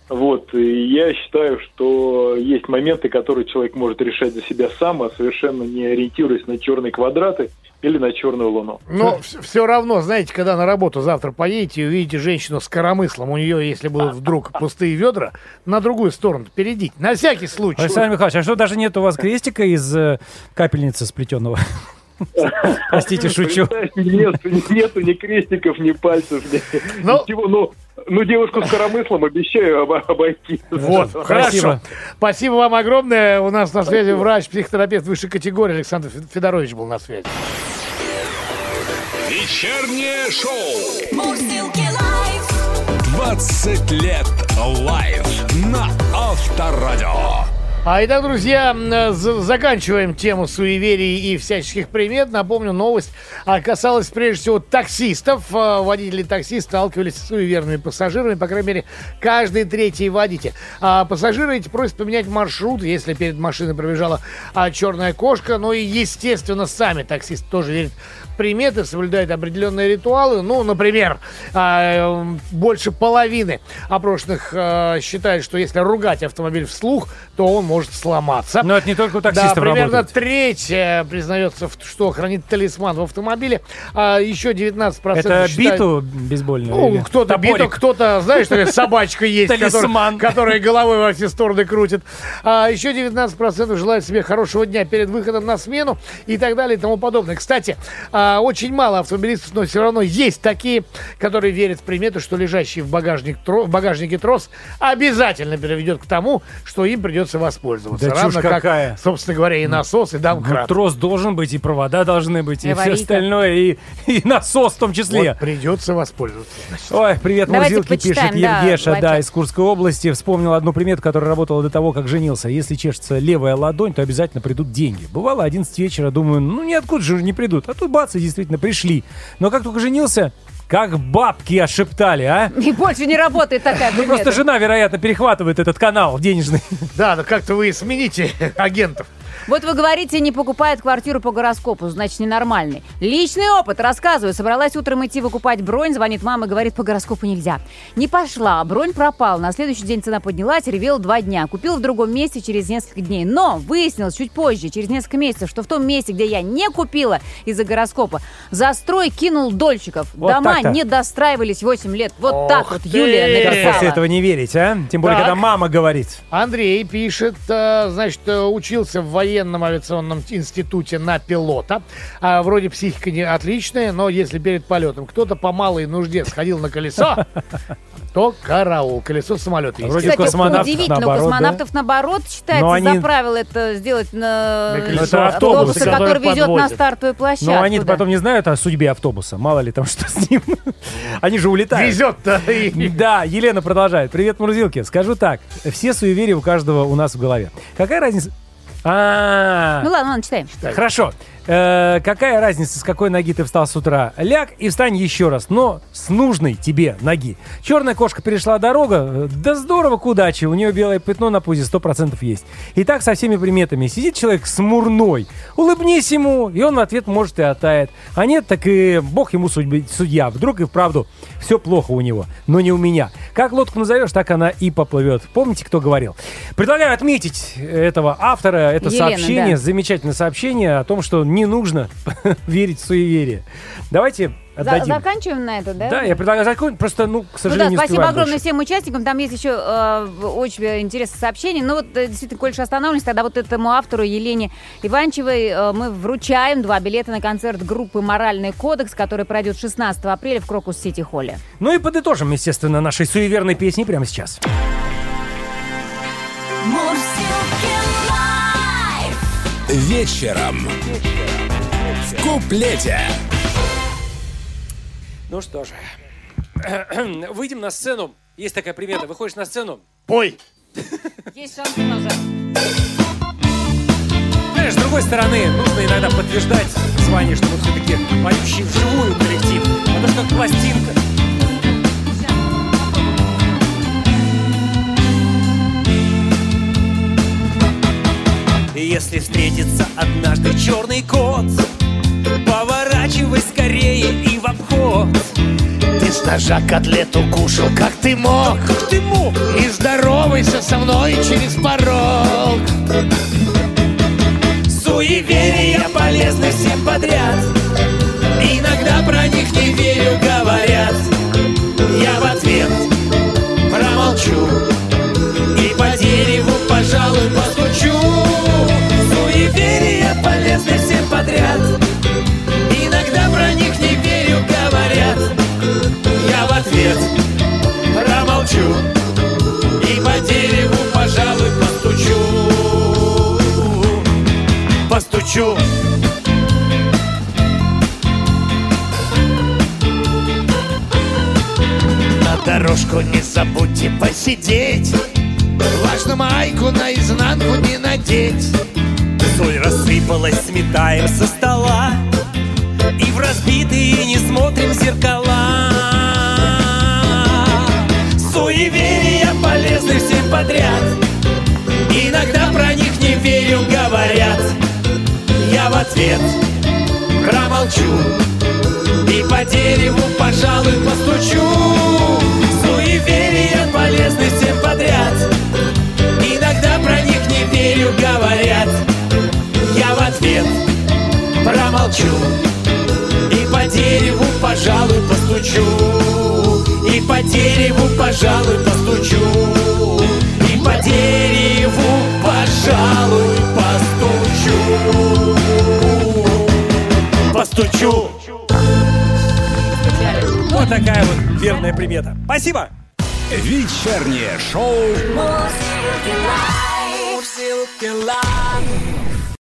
Вот, и я считаю, что есть моменты, которые человек может решать за себя сам, а совершенно не ориентируясь на черные квадраты или на черную луну. Но все равно, знаете, когда на работу завтра поедете и увидите женщину с коромыслом, у нее, если будут вдруг пустые ведра, на другую сторону перейдите. На всякий случай. Александр Михайлович, а что, даже нет у вас крестика из э, капельницы сплетенного? Простите, шучу. Нет, нету ни крестиков, ни пальцев, Ну- ничего. Ну, ну, девушку с коромыслом обещаю обо- обойти. Вот, хорошо. Спасибо вам огромное. У нас на связи врач, психотерапевт высшей категории Александр Фе- Федорович был на связи. Вечернее шоу. Мурзилки Live. 20 лет live на Авторадио. А итак, друзья, з- заканчиваем тему суеверий и всяческих примет. Напомню, новость а, касалась прежде всего таксистов. А, Водители такси сталкивались с суеверными пассажирами, по крайней мере, каждый третий водитель. А пассажиры эти просят поменять маршрут, если перед машиной пробежала а, черная кошка. Ну и, естественно, сами таксисты тоже верят приметы, соблюдают определенные ритуалы. Ну, например, а, э, больше половины опрошенных а, считают, что если ругать автомобиль вслух, то он может сломаться. Но это не только у Да, таксистов примерно работает. треть э, признается, что хранит талисман в автомобиле, а еще 19% Это считают- биту бейсбольную? ну, или кто-то биту, кто-то, знаешь, такая собачка есть, которая, Талисман. которая головой во все стороны крутит. А еще 19% желают себе хорошего дня перед выходом на смену и так далее и тому подобное. Кстати, а, очень мало автомобилистов, но все равно есть такие, которые верят в приметы, что лежащий в, багажник, тро- в багажнике трос обязательно приведет к тому, что им придется воспользоваться. Да Равно чушь как, какая. собственно говоря, и насос, и Ну, домкрат. трос должен быть, и провода должны быть, и, И все остальное, и, и насос в том числе. Вот придется воспользоваться. значит. Ой, привет, Давайте Мурзилки, пишет да, Евгеша, да, лайфчат. из Курской области. Вспомнил одну примету, которая работала до того, как женился. Если чешется левая ладонь, то обязательно придут деньги. Бывало 11 вечера, думаю, ну ниоткуда же не придут. А тут бац, и действительно пришли. Но как только женился, как бабки ошептали, а? И больше не работает такая Ну, просто примета. жена, вероятно, перехватывает этот канал денежный. Да, да как-то вы смените агентов. Вот вы говорите, не покупает квартиру по гороскопу, значит, ненормальный. Личный опыт, рассказываю. Собралась утром идти выкупать бронь, звонит мама, говорит, по гороскопу нельзя. Не пошла, бронь пропала. На следующий день цена поднялась, ревела два дня. Купил в другом месте через несколько дней. Но выяснилось чуть позже, через несколько месяцев, что в том месте, где я не купила из-за гороскопа, застрой кинул дольщиков. Вот Дома так-то. не достраивались 8 лет. Вот Ох так вот ты! Юлия Как написала. после этого не верить, а? Тем более, Так. когда мама говорит. Андрей пишет, э, значит, э, учился в военном авиационном институте на пилота. А вроде психика не отличная, но если перед полетом кто-то по малой нужде сходил на колесо, то караул. Колесо самолета есть. Вроде Кстати, космонавтов удивительно, наоборот, космонавтов наоборот считается Но они- за правило это сделать на На колесо это автобуса, автобуса, который который везет на подвозит. стартовую площадку. Но они-то да. потом не знают о судьбе автобуса. Мало ли там что с ним. Они же улетают. Везет-то. Да, Елена продолжает. Привет, Мурзилки. Скажу так. Все суеверия у каждого у нас в голове. Какая разница... А, Ну ладно, ладно, читаем. Хорошо. Э, какая разница, с какой ноги ты встал с утра? Ляг и встань еще раз, но с нужной тебе ноги. Черная кошка перешла дорогу. э, Да здорово, к удаче. У нее белое пятно на пузе 100% есть. И так со всеми приметами. Сидит человек смурной. Улыбнись ему, и он в ответ может и оттает. А нет, так и бог ему судьбы- судья. Вдруг и вправду все плохо у него, но не у меня. Как лодку назовешь, так она и поплывет. Помните, кто говорил? Предлагаю отметить этого автора, это Елена, сообщение, да. замечательное сообщение о том, что не нужно верить в суеверие. Давайте За- отдадим. заканчиваем на это, да? Да, я предлагаю закончить, просто, ну, к Ну да, сожалению, не спасибо успеваем огромное больше. всем участникам. Там есть еще э, очень интересное сообщение. Ну вот, э, действительно, коль уж останавливаемся, тогда вот этому автору Елене Иванчевой э, мы вручаем два билета на концерт группы «Моральный кодекс», который пройдет 16 апреля в Крокус-Сити-Холле. Ну и подытожим, естественно, нашей суеверной песни прямо сейчас. Live. Вечером. В куплете. Ну что же, выйдем на сцену. Есть такая примета. Выходишь на сцену. Пой. Есть шанс уже. Знаешь, с другой стороны, нужно иногда подтверждать звание, что мы все-таки поющий вживую коллектив. Это что, пластинка. Если встретится однажды черный кот, поворачивай скорее и в обход. Ты с ножа котлету кушал, как ты мог. Как ты мог? И здоровайся со мной через порог. Суеверия полезны всем подряд Иногда про них не верю, Постучу На дорожку не забудьте посидеть. Важно майку наизнанку не надеть. Соль рассыпалась, сметаем со стола. И в разбитые не смотрим зеркала. Суеверия полезны всем подряд. Иногда про них не верю, говорят Я в ответ промолчу. И по дереву, пожалуй, постучу. Суеверия полезны всем подряд. Иногда про них не верю, говорят. Я в ответ промолчу. И по дереву, пожалуй, постучу. И по дереву, пожалуй, постучу Постучу Вот такая вот верная примета. Спасибо! Вечернее шоу Мурзилки лайф.